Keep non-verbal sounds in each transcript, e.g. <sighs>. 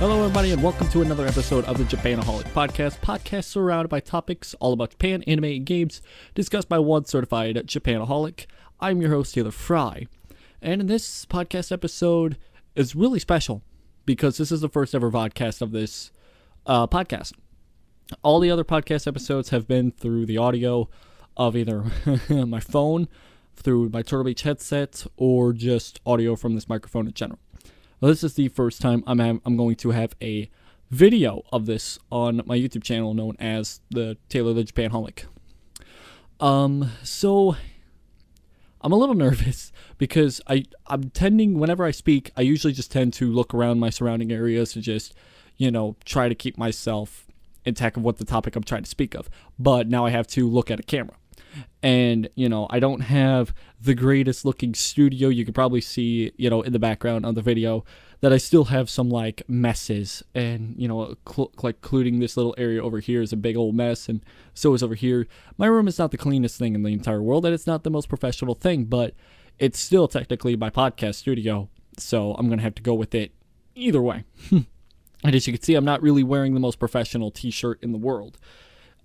Hello, everybody, and welcome to another episode of the Japanaholic Podcast. Podcast surrounded by topics all about Japan, anime, and games, discussed by one certified Japanaholic. I'm your host, Taylor Fry. And in this podcast episode is really special because this is the first ever vodcast of this uh, podcast. All the other podcast episodes have been through the audio of either <laughs> my phone, through my Turtle Beach headset, or just audio from this microphone in general. This is the first time I'm I'm going to have a video of this on my YouTube channel known as the Taylor the Japanaholic. Um, so I'm a little nervous because I I'm tending whenever I speak, I usually just tend to look around my surrounding areas to just, you know, try to keep myself intact of what the topic I'm trying to speak of. But now I have to look at a camera and you know i don't have the greatest looking studio. You could probably see you know in the background on the video that i still have some like messes and you know cl- like including this little area over here is a big old mess and so is over here. My room is not the cleanest thing in the entire world and it's not the most professional thing but it's still technically my podcast studio so i'm gonna have to go with it either way. <laughs> And as you can see i'm not really wearing the most professional t-shirt in the world.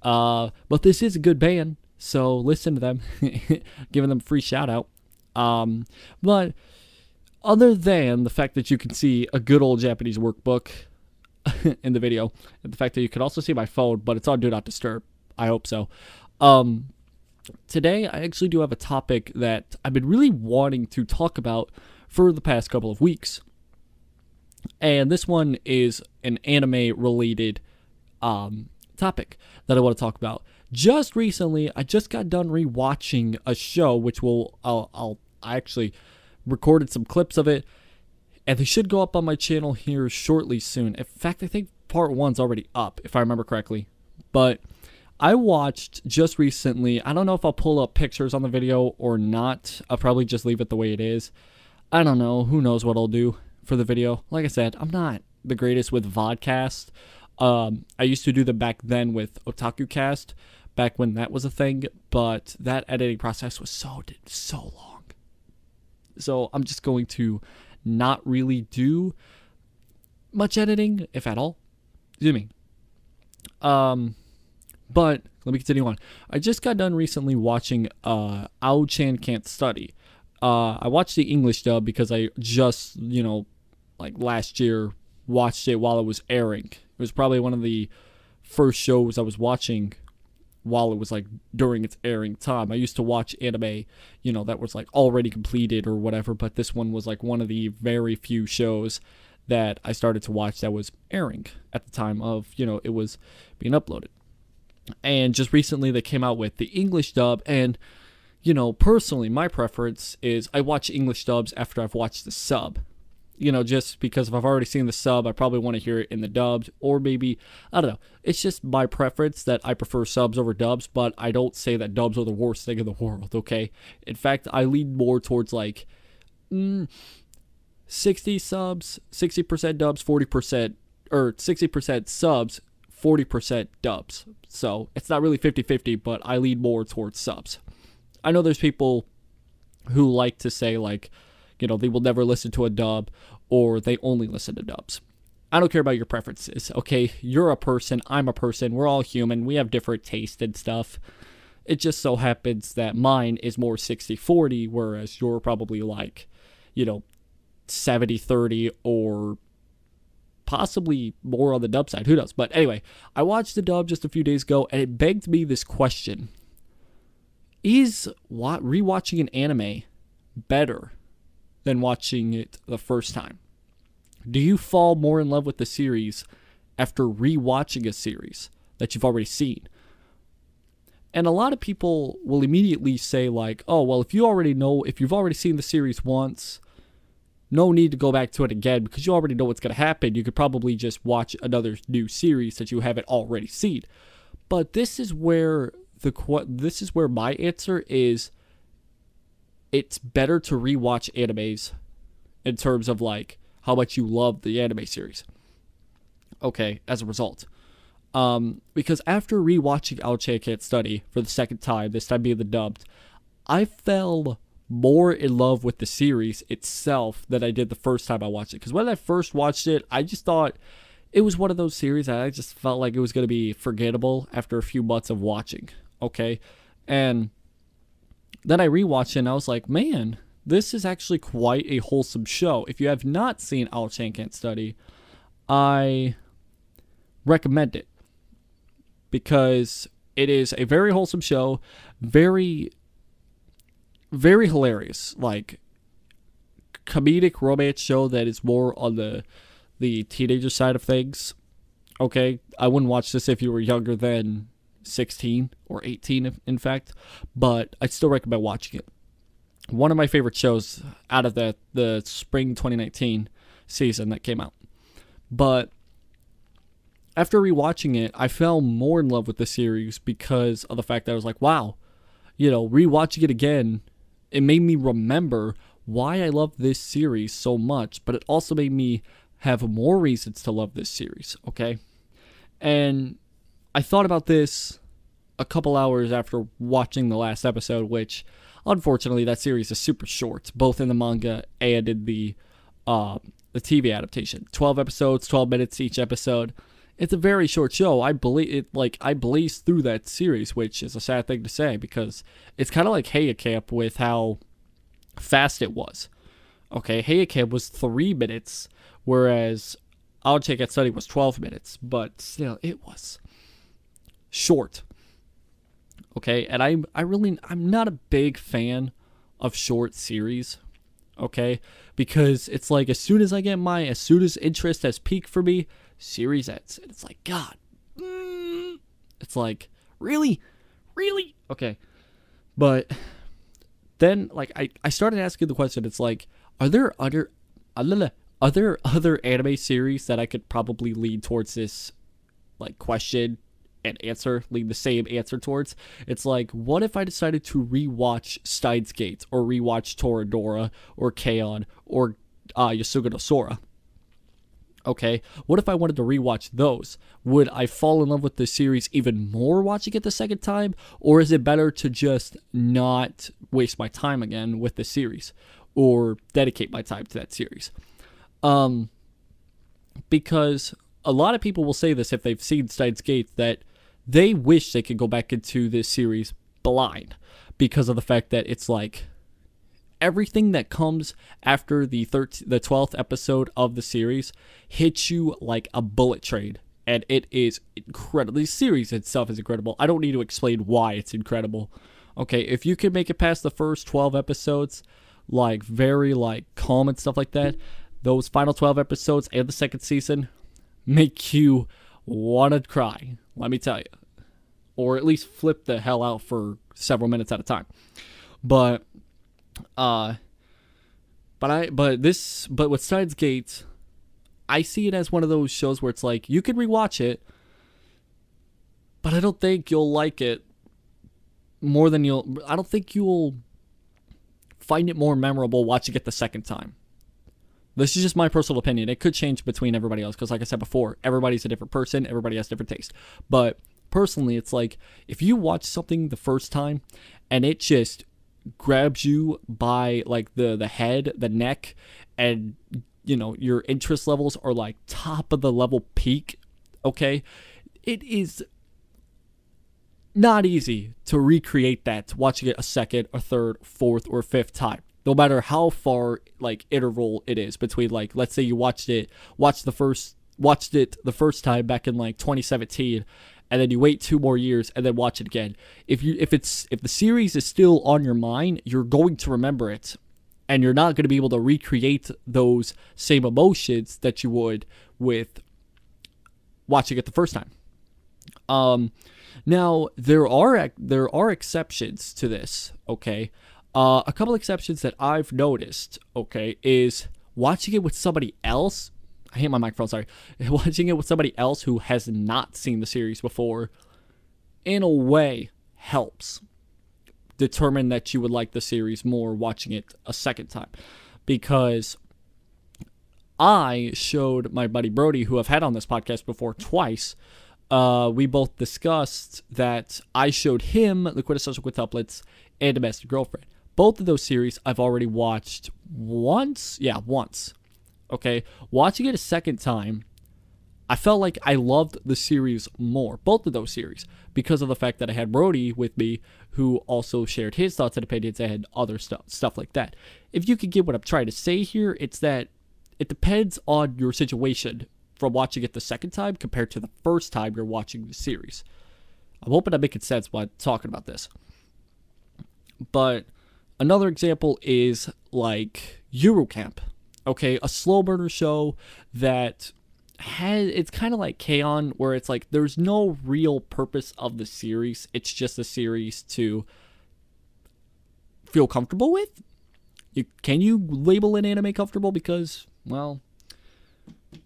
Uh, but this is a good band so listen to them, <laughs> giving them free shout out. Um, but other than the fact that you can see a good old Japanese workbook <laughs> in the video, and the fact that you can also see my phone, but it's on Do Not Disturb. I hope so. Um, today, I actually do have a topic that I've been really wanting to talk about for the past couple of weeks. And this one is an anime related um, topic that I want to talk about just recently, I just got done rewatching a show, which will I'll, I'll I actually recorded some clips of it, and they should go up on my channel here shortly soon. In fact, I think part one's already up, if I remember correctly. But I watched just recently. I don't know if I'll pull up pictures on the video or not. I'll probably just leave it the way it is. I don't know. Who knows what I'll do for the video? Like I said, I'm not the greatest with vodcast. Um, I used to do them back then with Otaku Cast, back when that was a thing, but that editing process was so so long. So I'm just going to not really do much editing, if at all. Zooming. Um, but let me continue on. I just got done recently watching uh Ao Chan Can't Study. Uh, I watched the English dub because I just, you know, like last year watched it while it was airing. It was probably one of the first shows I was watching while it was like during its airing time. I used to watch anime, you know, that was like already completed or whatever, but this one was like one of the very few shows that I started to watch that was airing at the time of, you know, it was being uploaded. And just recently they came out with the English dub and you know, personally my preference is I watch English dubs after I've watched the sub you know, just because if I've already seen the sub, I probably want to hear it in the dubbed, or maybe, I don't know. It's just my preference that I prefer subs over dubs, but I don't say that dubs are the worst thing in the <laughs> world, okay? In fact, I lean more towards like mm, 60 subs, 60% dubs, 40%, or 60% subs, 40% dubs. So it's not really 50 50, but I lean more towards subs. I know there's people who like to say, like, you know, they will never listen to a dub or they only listen to dubs. I don't care about your preferences, okay? You're a person, I'm a person, we're all human, we have different tastes and stuff. It just so happens that mine is more 60 40, whereas you're probably like, you know, 70 30 or possibly more on the dub side. Who knows? But anyway, I watched the dub just a few days ago and it begged me this question Is rewatching an anime better than watching it the first time? Do you fall more in love with the series after rewatching a series that you've already seen? And a lot of people will immediately say, like, oh, well, if you already know, if you've already seen the series once, no need to go back to it again because you already know what's going to happen. You could probably just watch another new series that you haven't already seen. But this is where the this is where my answer is it's better to rewatch animes in terms of like how much you love the anime series. Okay, as a result. Um, because after rewatching Ao Chan Can't Study for the second time, this time being the dubbed, I fell more in love with the series itself than I did the first time I watched it. Because when I first watched it, I just thought it was one of those series that I just felt like it was going to be forgettable after a few months of watching. Okay. And then I rewatched it and I was like, man, this is actually quite a wholesome show. If you have not seen Ao Chan Can't Study, I recommend it because it is a very wholesome show, very, very hilarious. Like, comedic romance show that is more on the the teenager side of things. Okay, I wouldn't watch this if you were younger than 16 or 18, in fact, but I'd still recommend watching it. One of my favorite shows out of the the spring 2019 season that came out. But after rewatching it, I fell more in love with the series because of the fact that I was like, wow, you know, rewatching it again, it made me remember why I love this series so much, but it also made me have more reasons to love this series, okay? And I thought about this a couple hours after watching the last episode, which unfortunately that series is super short, both in the manga and in the uh, the TV adaptation. Twelve episodes, twelve minutes each episode. It's a very short show. I believe it like I blazed through that series, which is a sad thing to say because it's kind of like Camp with how fast it was. Okay, Camp was three minutes, whereas Ao Chan Can't Study was 12 minutes, but still, it was short. Okay, and I I really I'm not a big fan of short series. Okay, because it's like as soon as I get my as soon as interest has peaked for me, series ends, it's like God, mm, it's like really, really okay, but then like I I started asking the question. It's like, are there other are there other anime series that I could probably lead towards this like question and answer, lead the same answer towards? It's like, what if I decided to rewatch Steins Gate or rewatch Toradora or K-On! or uh, Yosuga no Sora? Okay, what if I wanted to rewatch those? Would I fall in love with the series even more watching it the second time? Or is it better to just not waste my time again with the series or dedicate my time to that series? Um, because a lot of people will say this if they've seen Steins Gate that they wish they could go back into this series blind because of the fact that it's like everything that comes after the 13th, the 12th episode of the series hits you like a bullet train and it is incredible. The series itself is incredible. I don't need to explain why it's incredible. Okay, if you can make it past the first 12 episodes like very like calm and stuff like that, those final 12 episodes and the second season make you want to cry, let me tell you. Or at least flip the hell out for several minutes at a time. But uh but I but this but with Steins Gate, I see it as one of those shows where it's like you can rewatch it, but I don't think you'll like it more than you'll I don't think you'll find it more memorable watching it the second time. This is just my personal opinion. It could change between everybody else because, like I said before, everybody's a different person. Everybody has different taste. But personally, it's like if you watch something the first time and it just grabs you by like the the head, the neck, and you know your interest levels are like top of the level peak. Okay, it is not easy to recreate that watching it a second, a third, fourth, or fifth time no matter how far like interval it is between like let's say you watched it watched the first watched it the first time back in like 2017 and then you wait two more years and then watch it again. If you if it's if the series is still on your mind you're going to remember it and you're not going to be able to recreate those same emotions that you would with watching it the first time. Um now there are there are exceptions to this okay uh, a couple exceptions that I've noticed, okay, is watching it with somebody else. I hate my microphone, sorry. <laughs> Watching it with somebody else who has not seen the series before, in a way, helps determine that you would like the series more watching it a second time. Because I showed my buddy Brody, who I've had on this podcast before twice, uh, we both discussed that I showed him the quintessential quintuplets and domestic girlfriend. Both of those series I've already watched once. Yeah, once. Okay. Watching it a second time, I felt like I loved the series more, both of those series, because of the fact that I had Brody with me, who also shared his thoughts and opinions and other stuff, stuff like that. If you could get what I'm trying to say here, it's that it depends on your situation from watching it the second time compared to the first time you're watching the series. I'm hoping I'm making sense while talking about this. But another example is like Yuru Camp. Okay, a slow burner show that has it's kind of like K-On! where it's like there's no real purpose of the series. It's just a series to feel comfortable with. You can you label an anime comfortable because well,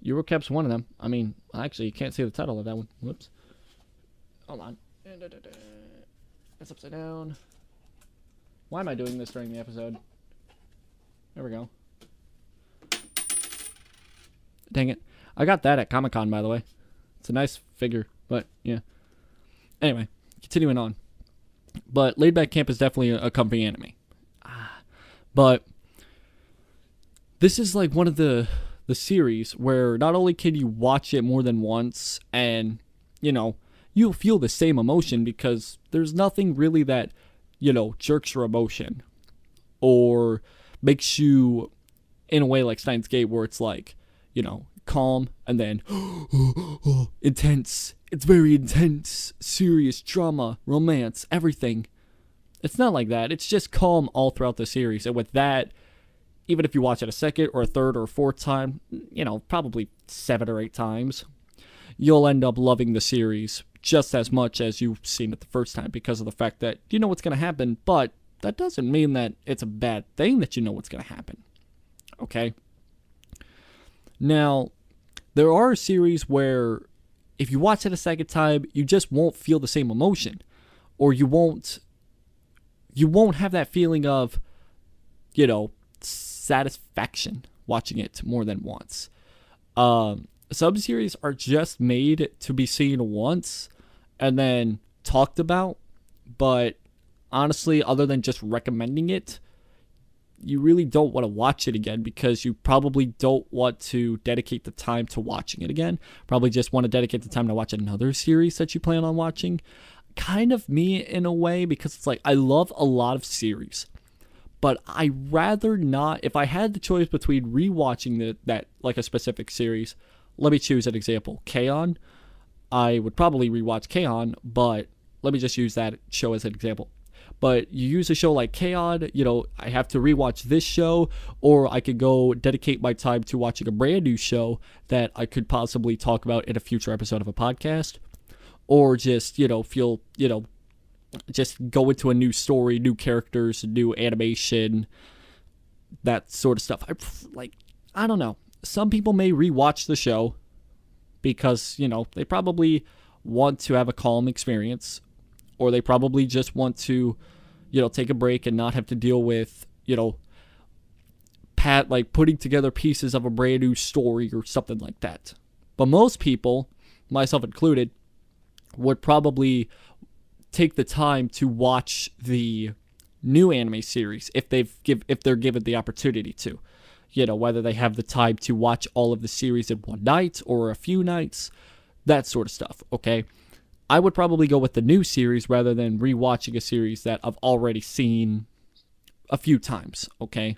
Yuru Camp's one of them. I mean, actually, you can't see the title of that one. Whoops. Hold on. It's upside down. Why am I doing this during the episode? There we go. Dang it. I got that at Comic Con, by the way. It's a nice figure, but yeah. Anyway, continuing on. But Laid Back Camp is definitely a, a company anime. Ah, but this is like one of the the series where not only can you watch it more than once and you know you'll feel the same emotion because there's nothing really that you know jerks your emotion or makes you in a way like Steins Gate where it's like you know calm and then <gasps> intense. It's very intense serious drama romance everything. It's not like that. It's just calm all throughout the series. And with that even if you watch it a second or a third or a fourth time, you know, probably seven or eight times, you'll end up loving the series just as much as you've seen it the first time because of the fact that you know what's going to happen, but that doesn't mean that it's a bad thing that you know what's going to happen. Okay? Now, there are series where if you watch it a second time, you just won't feel the same emotion or you won't you won't have that feeling of you know satisfaction watching it more than once. Um, sub series are just made to be seen once and then talked about, but honestly, other than just recommending it, you really don't want to watch it again because you probably don't want to dedicate the time to watching it again. Probably just want to dedicate the time to watch another series that you plan on watching. Kind of me in a way because it's like I love a lot of series but I rather not. If I had the choice between rewatching the, that like a specific series, let me choose an example. K-On! I would probably rewatch K-On!, but let me just use that show as an example. But you use a show like K-On!, you know, I have to rewatch this show, or I could go dedicate my time to watching a brand new show that I could possibly talk about in a future episode of a podcast, or just, you know, feel, you know, just go into a new story, new characters, new animation, that sort of stuff. I like I don't know. Some people may rewatch the show because, you know, they probably want to have a calm experience or they probably just want to, you know, take a break and not have to deal with, you know, pat like putting together pieces of a brand new story or something like that. But most people, myself included, would probably take the time to watch the new anime series if they've give if they're given the opportunity to. You know, whether they have the time to watch all of the series in one night or a few nights, that sort of stuff, okay? I would probably go with the new series rather than rewatching a series that I've already seen a few times, okay?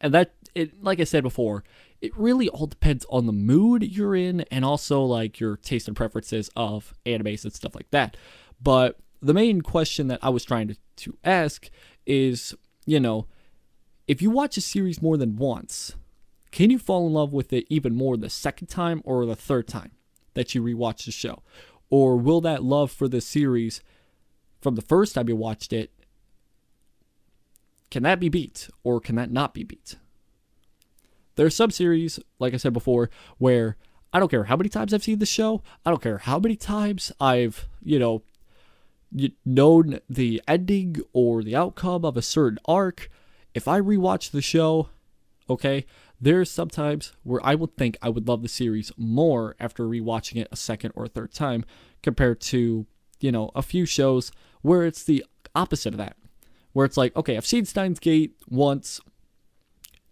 And that it like I said before, it really all depends on the mood you're in and also like your taste and preferences of animes and stuff like that. But the main question that I was trying to, to ask is, you know, if you watch a series more than once, can you fall in love with it even more the second time or the third time that you rewatch the show? Or will that love for the series from the first time you watched it, can that be beat or can that not be beat? There are sub series, like I said before, where I don't care how many times I've seen the show, I don't care how many times I've, you know, known the ending or the outcome of a certain arc, if I rewatch the show, okay, there's sometimes where I would think I would love the series more after rewatching it a second or third time compared to, you know, a few shows where it's the opposite of that. Where it's like, okay, I've seen Steins Gate once,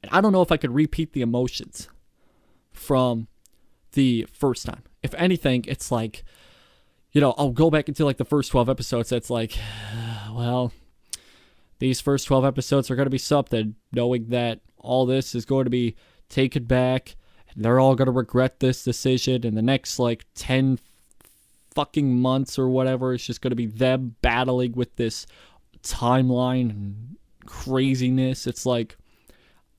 and I don't know if I could repeat the emotions from the first time. If anything, it's like, you know, I'll go back into like the first 12 episodes. It's like, <sighs> well, these first 12 episodes are going to be something, knowing that all this is going to be taken back. And they're all going to regret this decision. in the next like 10 fucking months or whatever, it's just going to be them battling with this timeline craziness. It's like,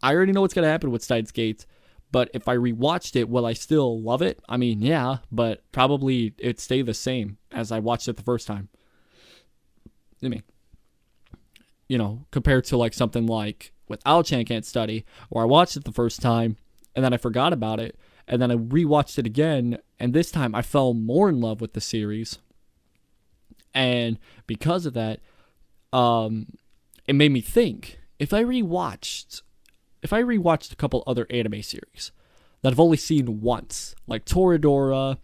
I already know what's going to happen with Steins Gate. But if I rewatched it, will I still love it? I mean, yeah, but probably it'd stay the same as I watched it the first time. I mean, you know, compared to like something like with Ao-Chan Can't Study, where I watched it the first time and then I forgot about it, and then I rewatched it again, and this time I fell more in love with the series. And because of that, um, it made me think if I rewatched if I rewatched a couple other anime series that I've only seen once, like Toradora,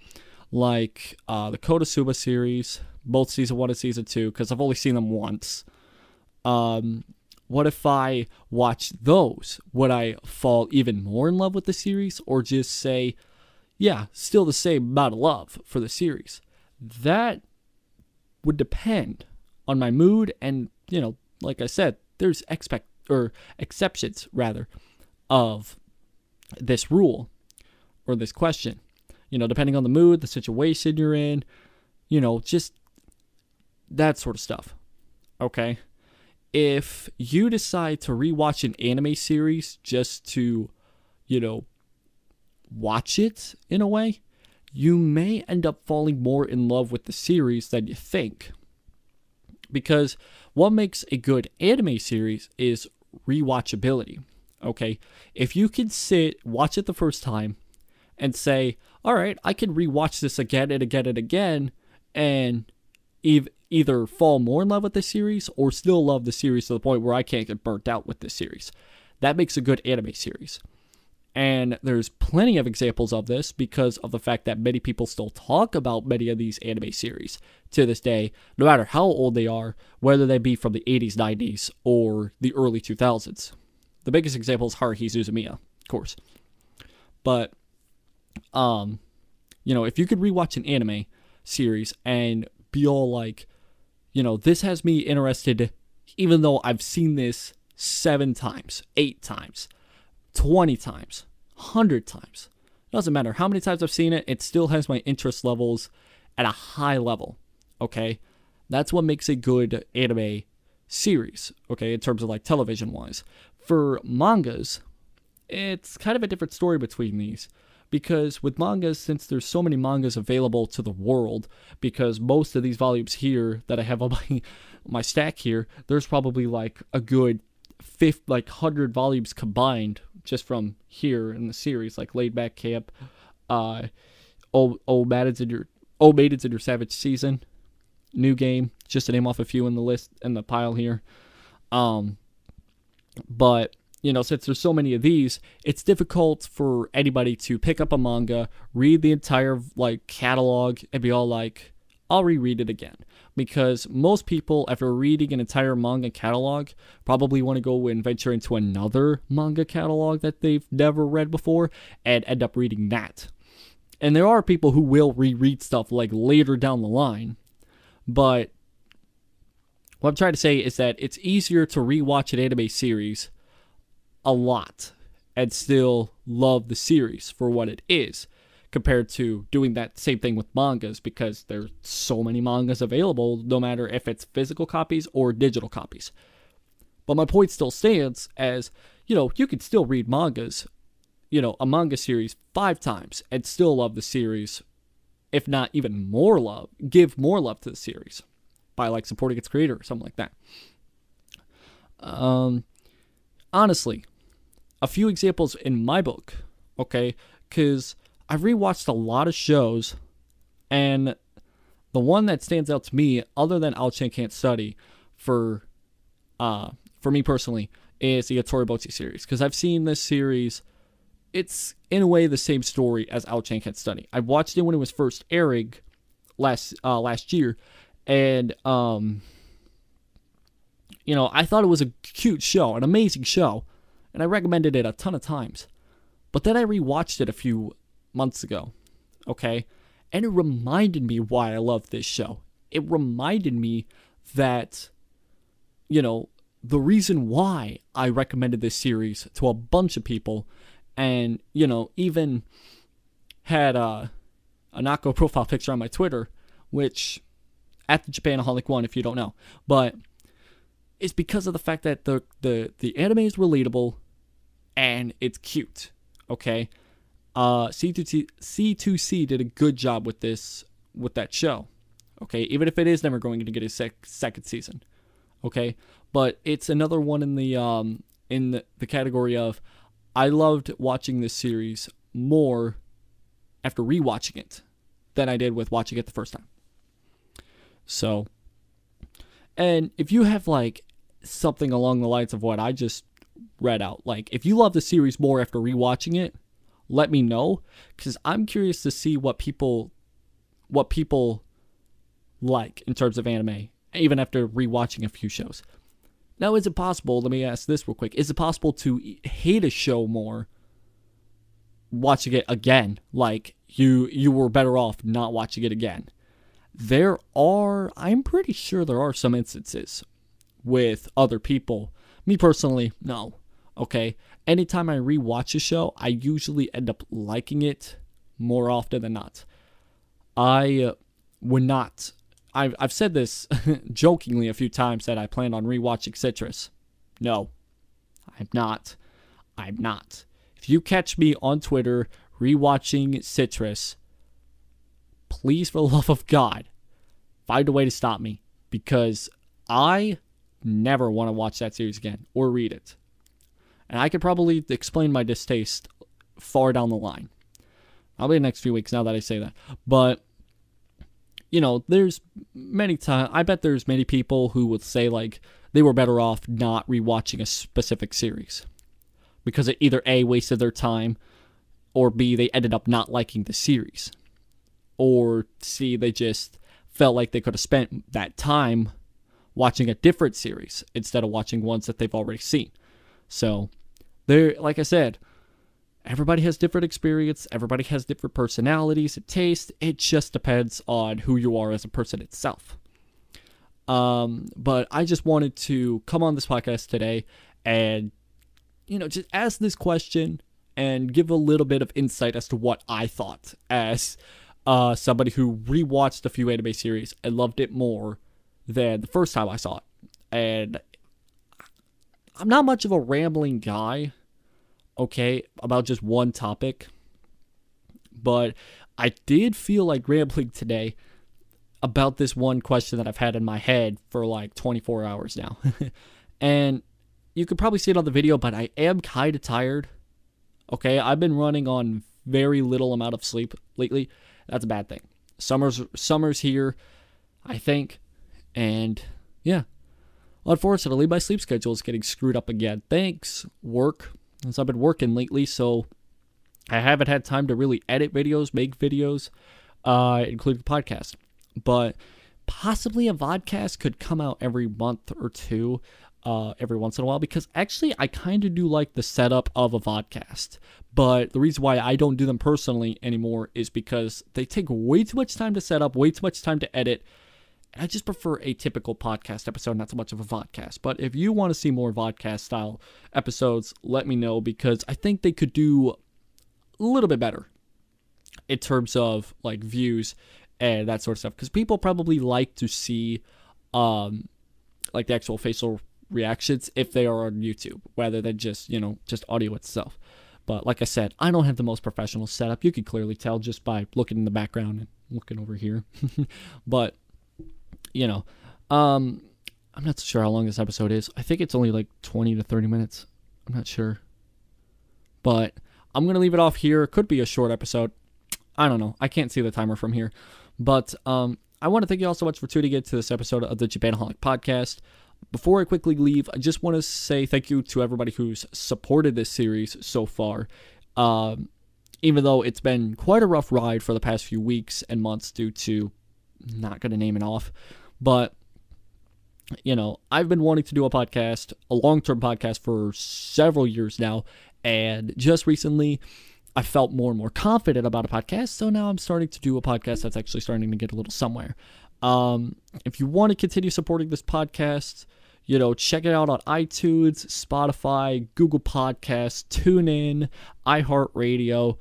like uh, the Konosuba series, both season one and season two, because I've only seen them once. Um, what if I watch those? Would I fall even more in love with the series, or just say, yeah, still the same amount of love for the series? That would depend on my mood, and you know, like I said, there's expect or exceptions rather of this rule or this question. You know, depending on the mood, the situation you're in, you know, just that sort of stuff. Okay? If you decide to rewatch an anime series just to, you know, watch it in a way, you may end up falling more in love with the series than you think. Because what makes a good anime series is rewatchability. Okay. If you can sit, watch it the first time, and say, all right, I can rewatch this again and again and again, and ev- either fall more in love with the series or still love the series to the point where I can't get burnt out with this series. That makes a good anime series. And there's plenty of examples of this because of the fact that many people still talk about many of these anime series to this day, no matter how old they are, whether they be from the 80s, 90s, or the early 2000s. The biggest example is Haruhi Suzumiya, of course. But, um, you know, if you could rewatch an anime series and be all like, you know, this has me interested, even though I've seen this seven times, eight times 20 times, 100 times. Doesn't matter how many times I've seen it, it still has my interest levels at a high level. Okay? That's what makes a good anime series, okay, in terms of like television wise. For mangas, it's kind of a different story between these because with mangas since there's so many mangas available to the world because most of these volumes here that I have on <laughs> my my stack here there's probably like a good fifth like 100 volumes combined just from here in the series, like Laid Back Camp, uh, Old Old Maidens in your Old Maidens in your Savage Season, new game, just to name off a few in the list in the pile here. Um, but you know, since there's so many of these, it's difficult for anybody to pick up a manga, read the entire like catalog, and be all like, I'll reread it again. Because most people, after reading an entire manga catalog, probably want to go and venture into another manga catalog that they've never read before and end up reading that. And there are people who will reread stuff like later down the line. But what I'm trying to say is that it's easier to rewatch an anime series a lot and still love the series for what it is compared to doing that same thing with mangas because there's so many mangas available no matter if it's physical copies or digital copies. But my point still stands as, you know, you can still read mangas, you know, a manga series 5 times and still love the series if not even more love, give more love to the series by like supporting its creator or something like that. Um honestly, a few examples in my book, okay? Cuz I've rewatched a lot of shows, and the one that stands out to me, other than Ao-Chan Can't Study, for uh, for me personally, is the Yatori series because I've seen this series. It's in a way the same story as Ao-Chan Can't Study. I watched it when it was first airing last uh, last year, and um, you know I thought it was a cute show, an amazing show, and I recommended it a ton of times. But then I rewatched it a few months ago, okay? And it reminded me why I love this show. It reminded me that, you know, the reason why I recommended this series to a bunch of people and, you know, even had uh, a, a Nako profile picture on my Twitter, which at the Japanaholic one, if you don't know. But it's because of the fact that the the the anime is relatable and it's cute. Okay, uh, C2C C2C did a good job with this with that show. Okay, even if it is never going to get a sec- second season. Okay, but it's another one in the um in the, the category of I loved watching this series more after rewatching it than I did with watching it the first time. So, and if you have like something along the lines of what I just read out, like if you love the series more after rewatching it, let me know because I'm curious to see what people what people like in terms of anime, even after rewatching a few shows. Now, is it possible? Let me ask this real quick: Is it possible to hate a show more watching it again? Like you you were better off not watching it again there are, I'm pretty sure there are some instances with other people. Me personally, no. Okay. Anytime I rewatch a show, I usually end up liking it more often than not. I uh, would not. I've, I've said this <laughs> jokingly a few times that I plan on rewatching Citrus. No, I'm not. I'm not. If you catch me on Twitter rewatching Citrus, please, for the <laughs> love of God, find a way to stop me because I never want to watch that series again or read it. And I could probably explain my distaste far down the line. Probably in the next few weeks now that I say that. But you know, there's many times I bet there's many people who would say like they were better off not rewatching a specific series because it either A wasted their time or B they ended up not liking the series or C, they just felt like they could have spent that time watching a different series instead of watching ones that they've already seen. So, there, like I said, everybody has different experience, everybody has different personalities and taste. It just depends on who you are as a person itself. Um, but I just wanted to come on this podcast today and, you know, just ask this question and give a little bit of insight as to what I thought as uh, somebody who rewatched a few anime series and loved it more than the first time I saw it. And I'm not much of a rambling guy, okay, about just one topic. But I did feel like rambling today about this one question that I've had in my head for like 24 hours now. <laughs> and you could probably see it on the video, but I am kind of tired. Okay, I've been running on very little amount of sleep lately. That's a bad thing. Summer's summer's here, I think, and yeah. Unfortunately, my sleep schedule is getting screwed up again. Thanks, work. As I've been working lately, so I haven't had time to really edit videos, make videos, uh, including the podcast. But possibly a vodcast could come out every month or two uh, every once in a while because actually I kind of do like the setup of a vodcast. But the reason why I don't do them personally anymore is because they take way too much time to set up, way too much time to edit. I just prefer a typical podcast episode, not so much of a vodcast. But if you want to see more vodcast style episodes, let me know because I think they could do a little bit better in terms of like views and that sort of stuff. Because people probably like to see um like the actual facial reactions if they are on YouTube, rather than just, you know, just audio itself. But like I said, I don't have the most professional setup. You can clearly tell just by looking in the background and looking over here. <laughs> but, you know, um, I'm not sure how long this episode is. I think it's only like 20 to 30 minutes. I'm not sure. But I'm going to leave it off here. Could be a short episode. I don't know. I can't see the timer from here. But um, I want to thank you all so much for tuning in to this episode of the Japanaholic podcast. Before I quickly leave, I just want to say thank you to everybody who's supported this series so far. Um, even though it's been quite a rough ride for the past few weeks and months due to not going to name it off, but you know, I've been wanting to do a podcast, a long term podcast for several years now, and just recently I felt more and more confident about a podcast. So now I'm starting to do a podcast that's actually starting to get a little somewhere. Um, if you want to continue supporting this podcast, you know, check it out on iTunes, Spotify, Google Podcasts, TuneIn, iHeartRadio.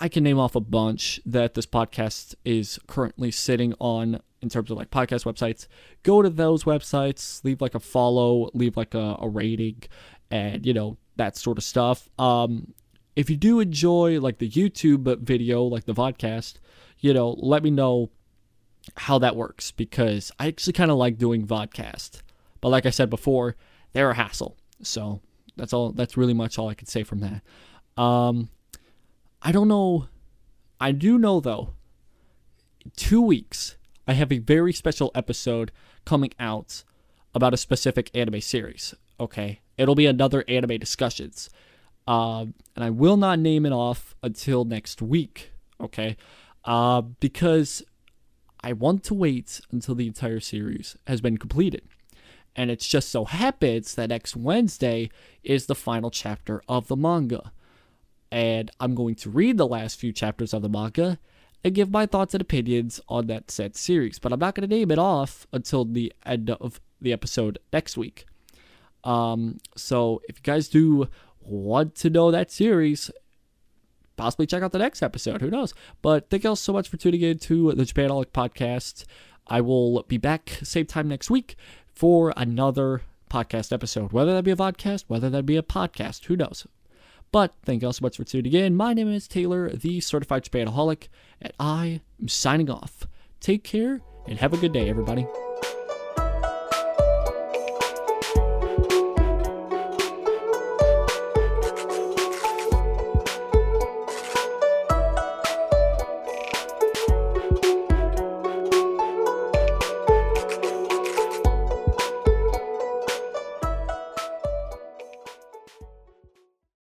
I can name off a bunch that this podcast is currently sitting on in terms of like podcast websites. Go to those websites, leave like a follow, leave like a, a rating, and you know, that sort of stuff. Um, if you do enjoy like the YouTube video, like the podcast, you know, let me know how that works because I actually kind of like doing vodcast. But like I said before, they're a hassle. So that's all. That's really much all I can say from that. Um, I don't know. I do know though. Two weeks, I have a very special episode coming out about a specific anime series. Okay, it'll be another anime discussions, um, and I will not name it off until next week. Okay, uh, because I want to wait until the entire series has been completed. And it's just so happens that next Wednesday is the final chapter of the manga. And I'm going to read the last few chapters of the manga and give my thoughts and opinions on that said series. But I'm not going to name it off until the end of the episode next week. Um, so if you guys do want to know that series, possibly check out the next episode. Who knows? But thank you all so much for tuning in to the Japanaholic podcast. I will be back same time next week for another podcast episode. Whether that be a podcast, whether that be a podcast, who knows? But thank you all so much for tuning in. My name is Taylor, the certified Japanaholic, and I am signing off. Take care and have a good day, everybody.